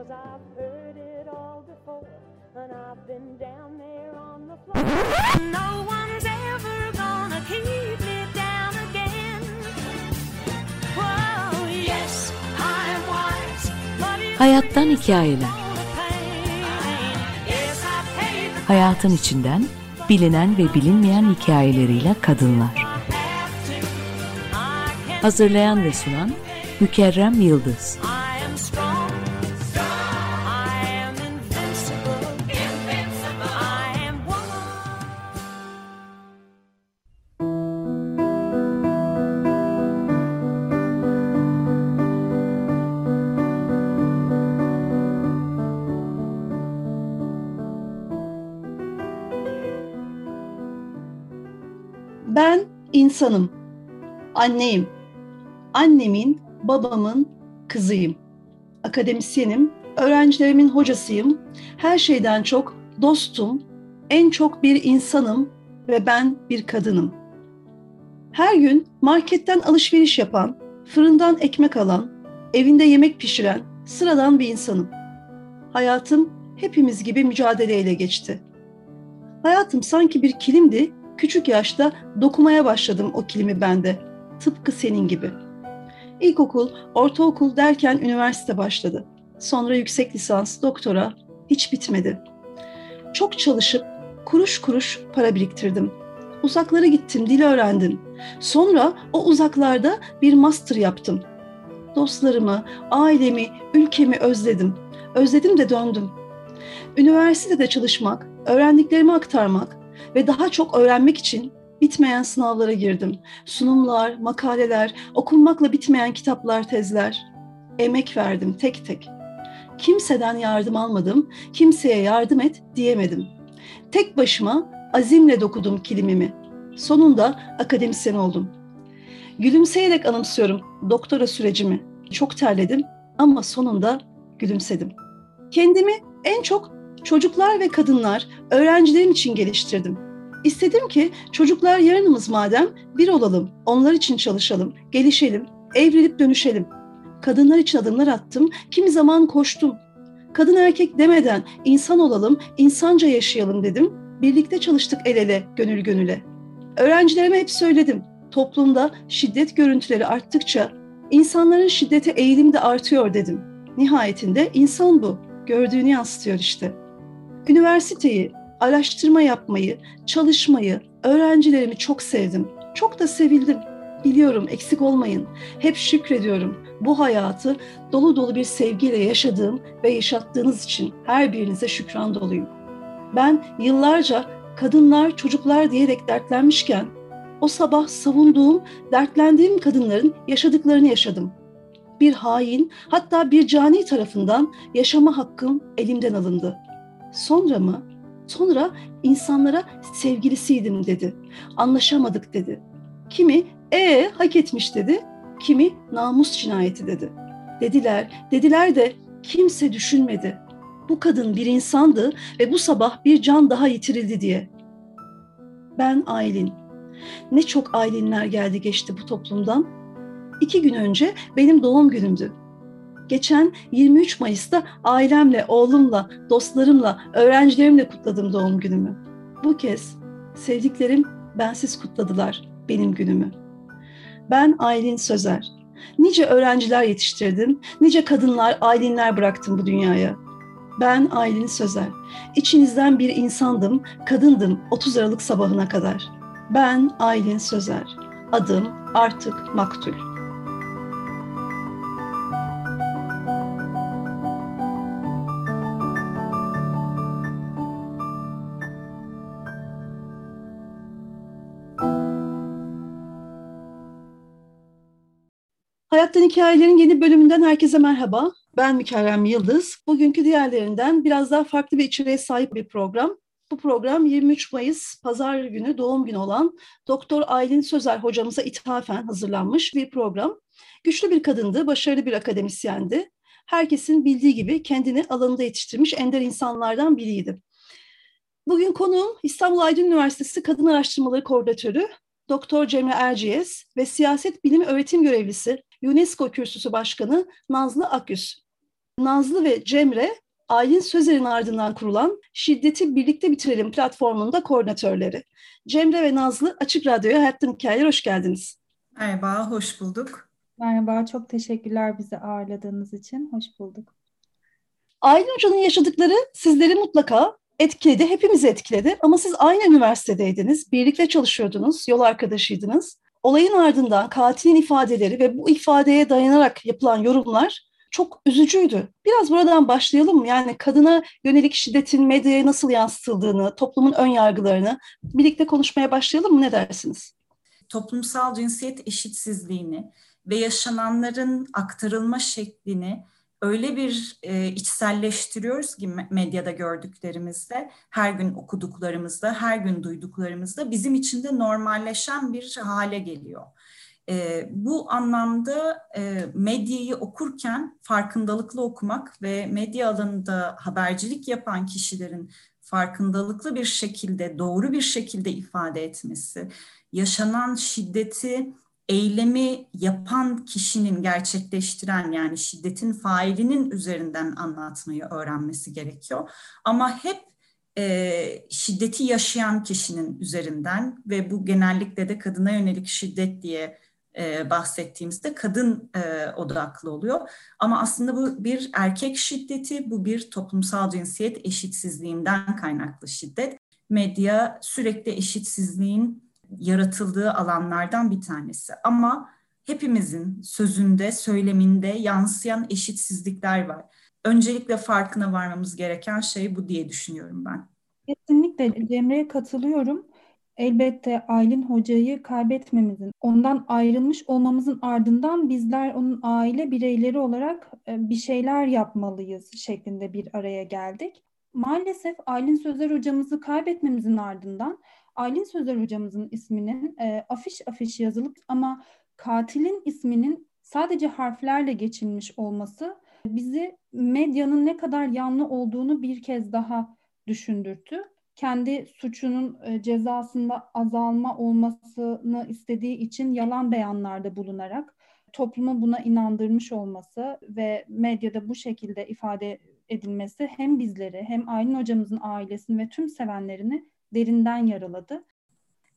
Cause I've heard it all before, and I've been down there on the floor. No one's ever gonna keep me down again. Whoa, yes, I'm wise, Hayattan hikayeler. the pain. Yes, I paid the Hayatın içinden bilinen ve bilinmeyen hikayeleriyle kadınlar. have to. I can Hazırlayan ve sunan Mükerrem Yıldız. İnsanım. Anneyim. Annemin, babamın kızıyım. Akademisyenim, öğrencilerimin hocasıyım. Her şeyden çok dostum, en çok bir insanım ve ben bir kadınım. Her gün marketten alışveriş yapan, fırından ekmek alan, evinde yemek pişiren sıradan bir insanım. Hayatım hepimiz gibi mücadeleyle geçti. Hayatım sanki bir kilimdi Küçük yaşta dokumaya başladım o kilimi bende. Tıpkı senin gibi. İlkokul, ortaokul derken üniversite başladı. Sonra yüksek lisans, doktora hiç bitmedi. Çok çalışıp kuruş kuruş para biriktirdim. Uzaklara gittim, dil öğrendim. Sonra o uzaklarda bir master yaptım. Dostlarımı, ailemi, ülkemi özledim. Özledim de döndüm. Üniversitede çalışmak, öğrendiklerimi aktarmak, ve daha çok öğrenmek için bitmeyen sınavlara girdim. Sunumlar, makaleler, okunmakla bitmeyen kitaplar, tezler. Emek verdim tek tek. Kimseden yardım almadım, kimseye yardım et diyemedim. Tek başıma azimle dokudum kilimimi. Sonunda akademisyen oldum. Gülümseyerek anımsıyorum doktora sürecimi. Çok terledim ama sonunda gülümsedim. Kendimi en çok çocuklar ve kadınlar, öğrencilerim için geliştirdim. İstedim ki çocuklar yarınımız madem bir olalım, onlar için çalışalım, gelişelim, evrilip dönüşelim. Kadınlar için adımlar attım, kimi zaman koştum. Kadın erkek demeden insan olalım, insanca yaşayalım dedim. Birlikte çalıştık el ele, gönül gönüle. Öğrencilerime hep söyledim. Toplumda şiddet görüntüleri arttıkça insanların şiddete eğilimi de artıyor dedim. Nihayetinde insan bu. Gördüğünü yansıtıyor işte. Üniversiteyi, araştırma yapmayı, çalışmayı, öğrencilerimi çok sevdim. Çok da sevildim. Biliyorum eksik olmayın. Hep şükrediyorum. Bu hayatı dolu dolu bir sevgiyle yaşadığım ve yaşattığınız için her birinize şükran doluyum. Ben yıllarca kadınlar, çocuklar diyerek dertlenmişken o sabah savunduğum, dertlendiğim kadınların yaşadıklarını yaşadım. Bir hain, hatta bir cani tarafından yaşama hakkım elimden alındı. Sonra mı? Sonra insanlara sevgilisiydim dedi. Anlaşamadık dedi. Kimi e hak etmiş dedi. Kimi namus cinayeti dedi. Dediler, dediler de kimse düşünmedi. Bu kadın bir insandı ve bu sabah bir can daha yitirildi diye. Ben Aylin. Ne çok Aylinler geldi geçti bu toplumdan. İki gün önce benim doğum günümdü. Geçen 23 Mayıs'ta ailemle, oğlumla, dostlarımla, öğrencilerimle kutladım doğum günümü. Bu kez sevdiklerim bensiz kutladılar benim günümü. Ben Aylin Sözer. Nice öğrenciler yetiştirdim, nice kadınlar, Aylinler bıraktım bu dünyaya. Ben Aylin Sözer. İçinizden bir insandım, kadındım 30 Aralık sabahına kadar. Ben Aylin Sözer. Adım artık maktul. Hayattan Hikayelerin yeni bölümünden herkese merhaba. Ben Mükerrem Yıldız. Bugünkü diğerlerinden biraz daha farklı bir içeriğe sahip bir program. Bu program 23 Mayıs Pazar günü doğum günü olan Doktor Aylin Sözer hocamıza ithafen hazırlanmış bir program. Güçlü bir kadındı, başarılı bir akademisyendi. Herkesin bildiği gibi kendini alanında yetiştirmiş ender insanlardan biriydi. Bugün konuğum İstanbul Aydın Üniversitesi Kadın Araştırmaları Koordinatörü Doktor Cemre Erciyes ve Siyaset Bilimi Öğretim Görevlisi UNESCO Kürsüsü Başkanı Nazlı Akyüz. Nazlı ve Cemre, Aylin Sözer'in ardından kurulan Şiddeti Birlikte Bitirelim platformunda koordinatörleri. Cemre ve Nazlı Açık Radyo'ya Hayattan Hikayeler hoş geldiniz. Merhaba, hoş bulduk. Merhaba, çok teşekkürler bizi ağırladığınız için. Hoş bulduk. Aylin Hoca'nın yaşadıkları sizleri mutlaka etkiledi, hepimizi etkiledi. Ama siz aynı üniversitedeydiniz, birlikte çalışıyordunuz, yol arkadaşıydınız. Olayın ardından katilin ifadeleri ve bu ifadeye dayanarak yapılan yorumlar çok üzücüydü. Biraz buradan başlayalım mı? Yani kadına yönelik şiddetin medyaya nasıl yansıtıldığını, toplumun ön yargılarını birlikte konuşmaya başlayalım mı? Ne dersiniz? Toplumsal cinsiyet eşitsizliğini ve yaşananların aktarılma şeklini öyle bir e, içselleştiriyoruz ki medyada gördüklerimizde, her gün okuduklarımızda, her gün duyduklarımızda bizim için de normalleşen bir hale geliyor. E, bu anlamda e, medyayı okurken farkındalıklı okumak ve medya alanında habercilik yapan kişilerin farkındalıklı bir şekilde, doğru bir şekilde ifade etmesi, yaşanan şiddeti eylemi yapan kişinin gerçekleştiren yani şiddetin failinin üzerinden anlatmayı öğrenmesi gerekiyor. Ama hep e, şiddeti yaşayan kişinin üzerinden ve bu genellikle de kadına yönelik şiddet diye e, bahsettiğimizde kadın e, odaklı oluyor. Ama aslında bu bir erkek şiddeti, bu bir toplumsal cinsiyet eşitsizliğinden kaynaklı şiddet. Medya sürekli eşitsizliğin yaratıldığı alanlardan bir tanesi. Ama hepimizin sözünde, söyleminde yansıyan eşitsizlikler var. Öncelikle farkına varmamız gereken şey bu diye düşünüyorum ben. Kesinlikle Cemre'ye katılıyorum. Elbette Aylin Hoca'yı kaybetmemizin, ondan ayrılmış olmamızın ardından bizler onun aile bireyleri olarak e, bir şeyler yapmalıyız şeklinde bir araya geldik. Maalesef Aylin Sözer hocamızı kaybetmemizin ardından Aylin Sözer hocamızın isminin e, afiş afiş yazılıp ama katilin isminin sadece harflerle geçilmiş olması bizi medyanın ne kadar yanlı olduğunu bir kez daha düşündürtü. Kendi suçunun e, cezasında azalma olmasını istediği için yalan beyanlarda bulunarak toplumu buna inandırmış olması ve medyada bu şekilde ifade edilmesi hem bizleri hem Aylin hocamızın ailesini ve tüm sevenlerini derinden yaraladı.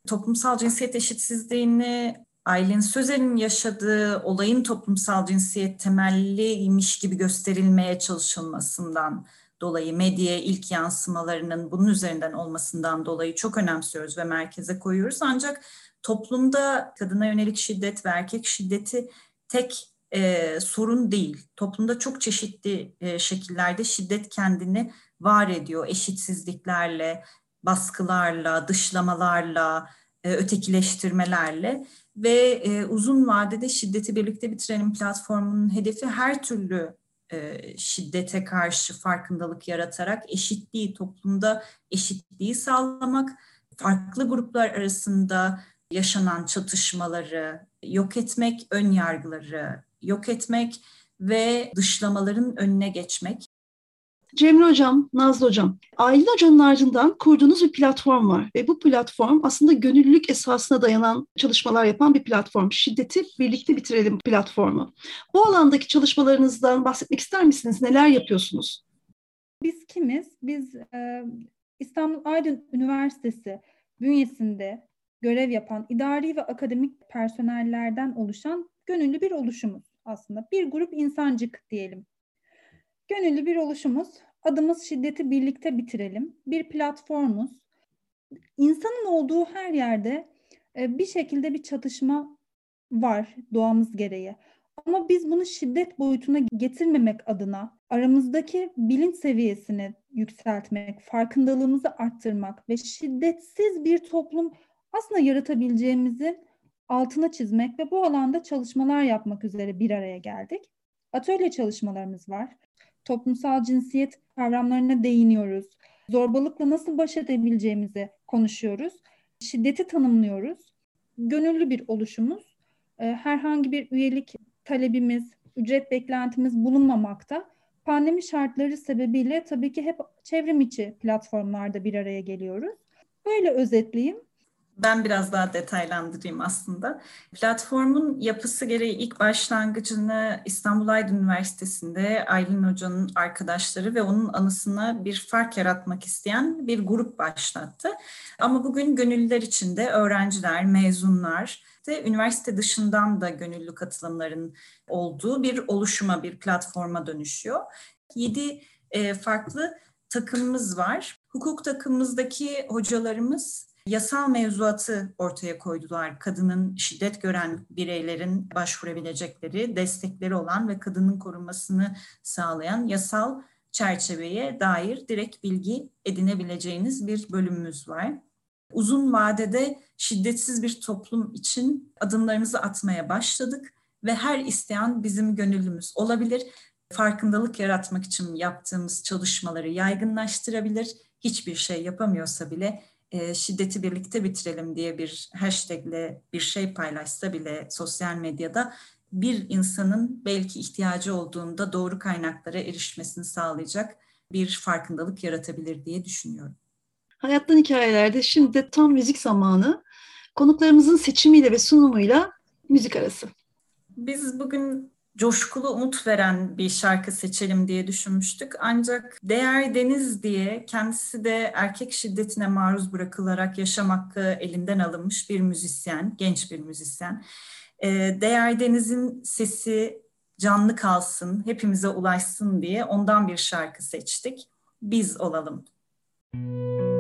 Toplumsal cinsiyet eşitsizliğini Aylin Sözer'in yaşadığı olayın toplumsal cinsiyet temelliymiş gibi gösterilmeye çalışılmasından dolayı medyaya ilk yansımalarının bunun üzerinden olmasından dolayı çok önemsiyoruz ve merkeze koyuyoruz. Ancak toplumda kadına yönelik şiddet ve erkek şiddeti tek e, sorun değil. Toplumda çok çeşitli e, şekillerde şiddet kendini var ediyor. Eşitsizliklerle, baskılarla, dışlamalarla, e, ötekileştirmelerle ve e, uzun vadede şiddeti birlikte bitirelim platformunun hedefi her türlü e, şiddete karşı farkındalık yaratarak eşitliği toplumda eşitliği sağlamak, farklı gruplar arasında yaşanan çatışmaları yok etmek, ön yargıları yok etmek ve dışlamaların önüne geçmek. Cemre Hocam, Nazlı Hocam, Aylin Hoca'nın ardından kurduğunuz bir platform var ve bu platform aslında gönüllülük esasına dayanan çalışmalar yapan bir platform. Şiddeti Birlikte Bitirelim platformu. Bu alandaki çalışmalarınızdan bahsetmek ister misiniz? Neler yapıyorsunuz? Biz kimiz? Biz e, İstanbul Aydın Üniversitesi bünyesinde görev yapan idari ve akademik personellerden oluşan gönüllü bir oluşumuz aslında. Bir grup insancık diyelim Gönüllü bir oluşumuz. Adımız şiddeti birlikte bitirelim. Bir platformuz. İnsanın olduğu her yerde e, bir şekilde bir çatışma var doğamız gereği. Ama biz bunu şiddet boyutuna getirmemek adına aramızdaki bilinç seviyesini yükseltmek, farkındalığımızı arttırmak ve şiddetsiz bir toplum aslında yaratabileceğimizi altına çizmek ve bu alanda çalışmalar yapmak üzere bir araya geldik. Atölye çalışmalarımız var toplumsal cinsiyet kavramlarına değiniyoruz. Zorbalıkla nasıl baş edebileceğimizi konuşuyoruz. Şiddeti tanımlıyoruz. Gönüllü bir oluşumuz. Ee, herhangi bir üyelik talebimiz, ücret beklentimiz bulunmamakta. Pandemi şartları sebebiyle tabii ki hep çevrim içi platformlarda bir araya geliyoruz. Böyle özetleyeyim. Ben biraz daha detaylandırayım aslında. Platformun yapısı gereği ilk başlangıcını İstanbul Aydın Üniversitesi'nde Aylin Hoca'nın arkadaşları ve onun anısına bir fark yaratmak isteyen bir grup başlattı. Ama bugün gönüllüler içinde öğrenciler, mezunlar, de üniversite dışından da gönüllü katılımların olduğu bir oluşuma, bir platforma dönüşüyor. Yedi e, farklı takımımız var. Hukuk takımımızdaki hocalarımız yasal mevzuatı ortaya koydular. Kadının şiddet gören bireylerin başvurabilecekleri, destekleri olan ve kadının korunmasını sağlayan yasal çerçeveye dair direkt bilgi edinebileceğiniz bir bölümümüz var. Uzun vadede şiddetsiz bir toplum için adımlarımızı atmaya başladık ve her isteyen bizim gönüllümüz olabilir. Farkındalık yaratmak için yaptığımız çalışmaları yaygınlaştırabilir. Hiçbir şey yapamıyorsa bile e, şiddeti birlikte bitirelim diye bir hashtagle bir şey paylaşsa bile sosyal medyada bir insanın belki ihtiyacı olduğunda doğru kaynaklara erişmesini sağlayacak bir farkındalık yaratabilir diye düşünüyorum. Hayattan hikayelerde şimdi de tam müzik zamanı. Konuklarımızın seçimiyle ve sunumuyla müzik arası. Biz bugün coşkulu umut veren bir şarkı seçelim diye düşünmüştük. Ancak Değer Deniz diye kendisi de erkek şiddetine maruz bırakılarak yaşam hakkı elinden alınmış bir müzisyen, genç bir müzisyen. Ee, Değer Deniz'in sesi canlı kalsın, hepimize ulaşsın diye ondan bir şarkı seçtik. Biz olalım. Müzik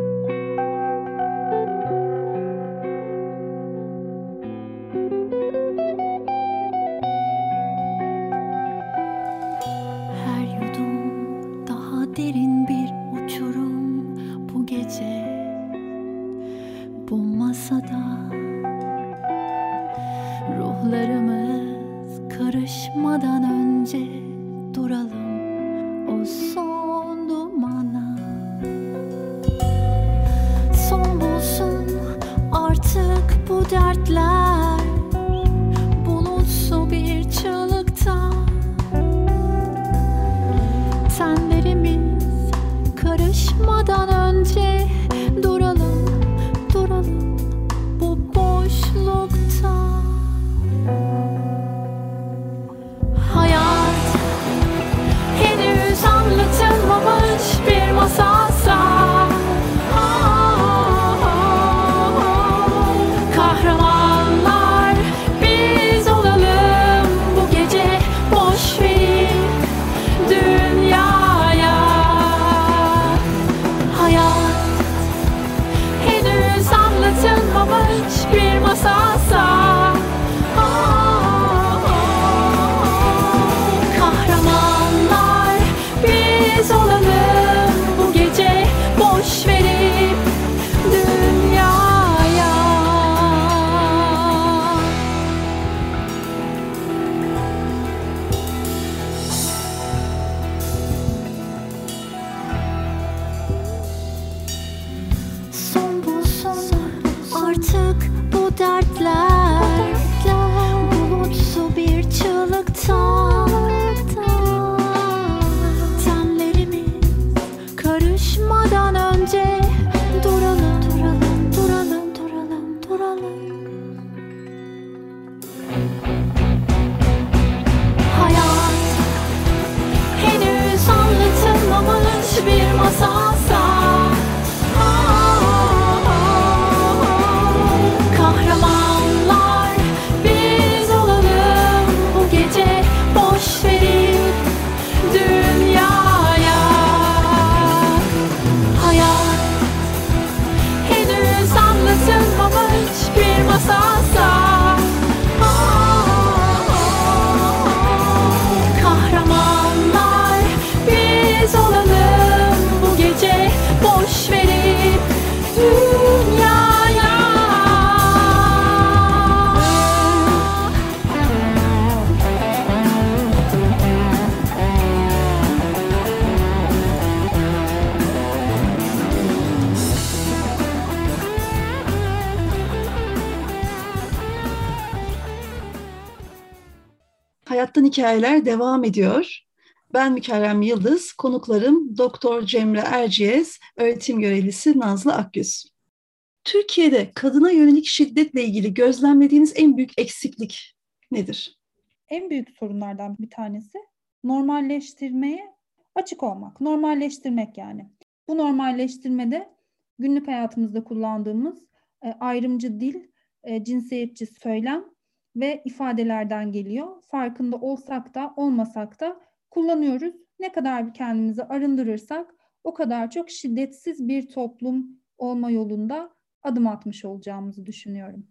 Hayattan Hikayeler devam ediyor. Ben Mükerrem Yıldız, konuklarım Doktor Cemre Erciyes, öğretim görevlisi Nazlı Akgüz. Türkiye'de kadına yönelik şiddetle ilgili gözlemlediğiniz en büyük eksiklik nedir? En büyük sorunlardan bir tanesi normalleştirmeye açık olmak, normalleştirmek yani. Bu normalleştirmede günlük hayatımızda kullandığımız e, ayrımcı dil, e, cinsiyetçi söylem ve ifadelerden geliyor. Farkında olsak da olmasak da kullanıyoruz. Ne kadar kendimizi arındırırsak o kadar çok şiddetsiz bir toplum olma yolunda adım atmış olacağımızı düşünüyorum.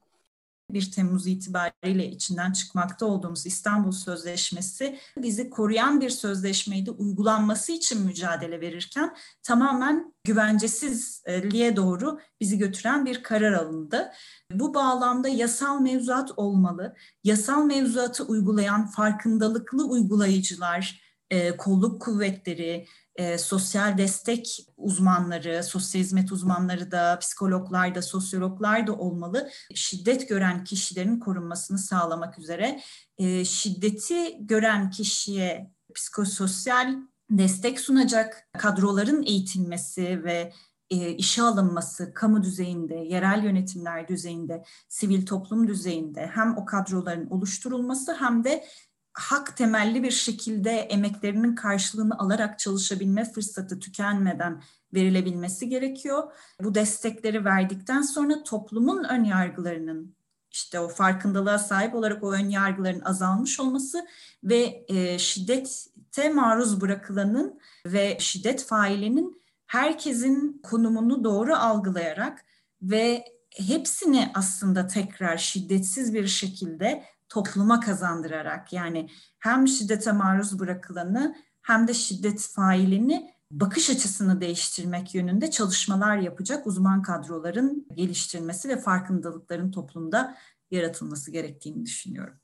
1 Temmuz itibariyle içinden çıkmakta olduğumuz İstanbul Sözleşmesi bizi koruyan bir sözleşmeydi. Uygulanması için mücadele verirken tamamen güvencesizliğe doğru bizi götüren bir karar alındı. Bu bağlamda yasal mevzuat olmalı. Yasal mevzuatı uygulayan farkındalıklı uygulayıcılar, e, kolluk kuvvetleri, e, sosyal destek uzmanları, sosyal hizmet uzmanları da, psikologlar da, sosyologlar da olmalı. Şiddet gören kişilerin korunmasını sağlamak üzere e, şiddeti gören kişiye psikososyal destek sunacak kadroların eğitilmesi ve e, işe alınması kamu düzeyinde, yerel yönetimler düzeyinde, sivil toplum düzeyinde hem o kadroların oluşturulması hem de hak temelli bir şekilde emeklerinin karşılığını alarak çalışabilme fırsatı tükenmeden verilebilmesi gerekiyor. Bu destekleri verdikten sonra toplumun ön yargılarının işte o farkındalığa sahip olarak o ön yargıların azalmış olması ve e, şiddete maruz bırakılanın ve şiddet failinin herkesin konumunu doğru algılayarak ve hepsini aslında tekrar şiddetsiz bir şekilde topluma kazandırarak yani hem şiddete maruz bırakılanı hem de şiddet failini bakış açısını değiştirmek yönünde çalışmalar yapacak uzman kadroların geliştirilmesi ve farkındalıkların toplumda yaratılması gerektiğini düşünüyorum.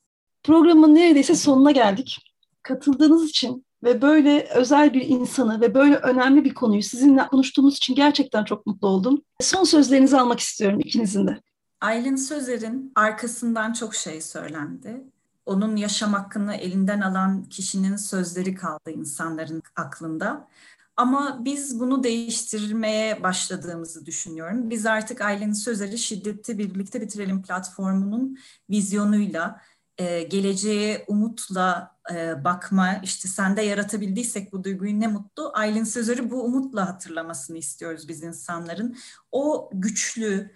Programın neredeyse sonuna geldik. Katıldığınız için ve böyle özel bir insanı ve böyle önemli bir konuyu sizinle konuştuğumuz için gerçekten çok mutlu oldum. Son sözlerinizi almak istiyorum ikinizin de. Aylin Sözer'in arkasından çok şey söylendi. Onun yaşam hakkını elinden alan kişinin sözleri kaldı insanların aklında. Ama biz bunu değiştirmeye başladığımızı düşünüyorum. Biz artık Aylin Sözer'i Şiddeti Birlikte Bitirelim platformunun vizyonuyla, e, geleceğe umutla e, bakma, işte sende yaratabildiysek bu duyguyu ne mutlu. Aylin Sözer'i bu umutla hatırlamasını istiyoruz biz insanların. O güçlü,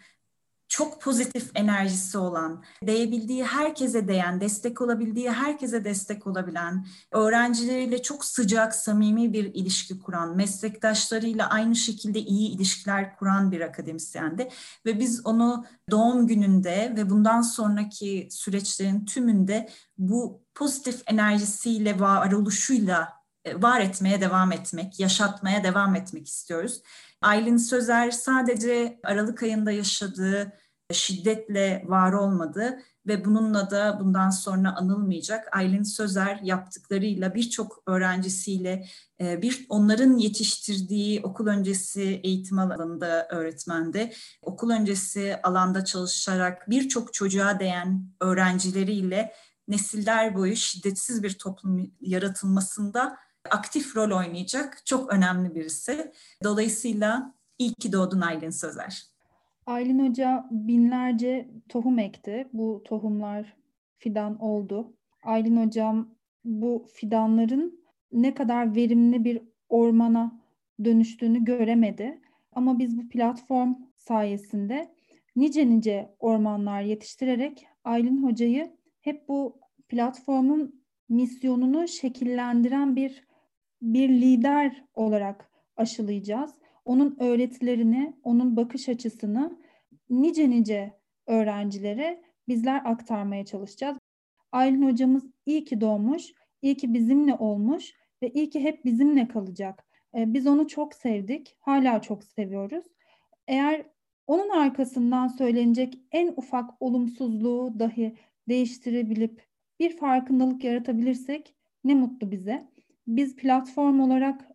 çok pozitif enerjisi olan, değebildiği herkese değen, destek olabildiği herkese destek olabilen, öğrencileriyle çok sıcak, samimi bir ilişki kuran, meslektaşlarıyla aynı şekilde iyi ilişkiler kuran bir akademisyendi. Ve biz onu doğum gününde ve bundan sonraki süreçlerin tümünde bu pozitif enerjisiyle, varoluşuyla var etmeye devam etmek, yaşatmaya devam etmek istiyoruz. Aylin Sözer sadece Aralık ayında yaşadığı şiddetle var olmadı ve bununla da bundan sonra anılmayacak. Aylin Sözer yaptıklarıyla birçok öğrencisiyle e, bir onların yetiştirdiği okul öncesi eğitim alanında öğretmende, okul öncesi alanda çalışarak birçok çocuğa değen öğrencileriyle nesiller boyu şiddetsiz bir toplum yaratılmasında aktif rol oynayacak çok önemli birisi. Dolayısıyla iyi ki doğdun Aylin Sözer. Aylin Hoca binlerce tohum ekti. Bu tohumlar fidan oldu. Aylin Hocam bu fidanların ne kadar verimli bir ormana dönüştüğünü göremedi. Ama biz bu platform sayesinde nice nice ormanlar yetiştirerek Aylin Hoca'yı hep bu platformun misyonunu şekillendiren bir bir lider olarak aşılayacağız onun öğretilerini, onun bakış açısını nice nice öğrencilere bizler aktarmaya çalışacağız. Aylin hocamız iyi ki doğmuş, iyi ki bizimle olmuş ve iyi ki hep bizimle kalacak. Ee, biz onu çok sevdik, hala çok seviyoruz. Eğer onun arkasından söylenecek en ufak olumsuzluğu dahi değiştirebilip bir farkındalık yaratabilirsek ne mutlu bize. Biz platform olarak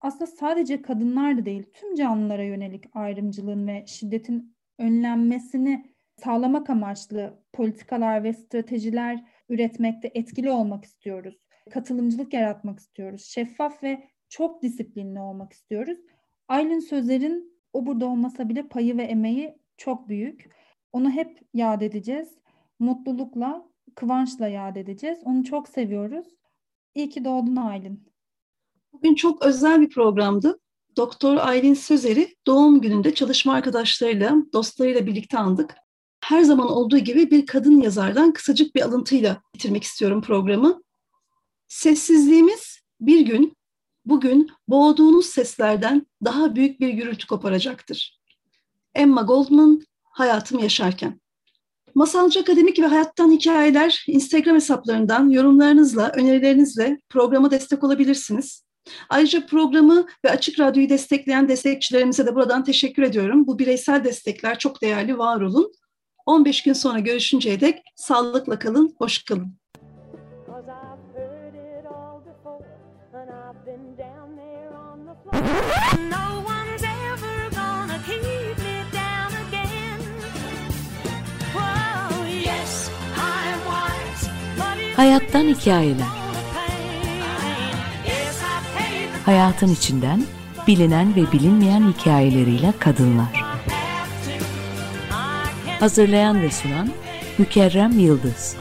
aslında sadece kadınlar da değil, tüm canlılara yönelik ayrımcılığın ve şiddetin önlenmesini sağlamak amaçlı politikalar ve stratejiler üretmekte etkili olmak istiyoruz. Katılımcılık yaratmak istiyoruz. Şeffaf ve çok disiplinli olmak istiyoruz. Aylin Sözer'in o burada olmasa bile payı ve emeği çok büyük. Onu hep yad edeceğiz. Mutlulukla, kıvançla yad edeceğiz. Onu çok seviyoruz. İyi ki doğdun Aylin. Bugün çok özel bir programdı. Doktor Aylin Sözer'i doğum gününde çalışma arkadaşlarıyla, dostlarıyla birlikte andık. Her zaman olduğu gibi bir kadın yazardan kısacık bir alıntıyla bitirmek istiyorum programı. Sessizliğimiz bir gün, bugün boğduğunuz seslerden daha büyük bir gürültü koparacaktır. Emma Goldman, Hayatım Yaşarken. Masalcı Akademik ve Hayattan Hikayeler Instagram hesaplarından yorumlarınızla, önerilerinizle programa destek olabilirsiniz. Ayrıca programı ve Açık Radyo'yu destekleyen destekçilerimize de buradan teşekkür ediyorum. Bu bireysel destekler çok değerli, var olun. 15 gün sonra görüşünceye dek sağlıkla kalın, hoş kalın. Cause Hayattan hikayeler. Hayatın içinden bilinen ve bilinmeyen hikayeleriyle kadınlar. Hazırlayan ve sunan Mükerrem Yıldız.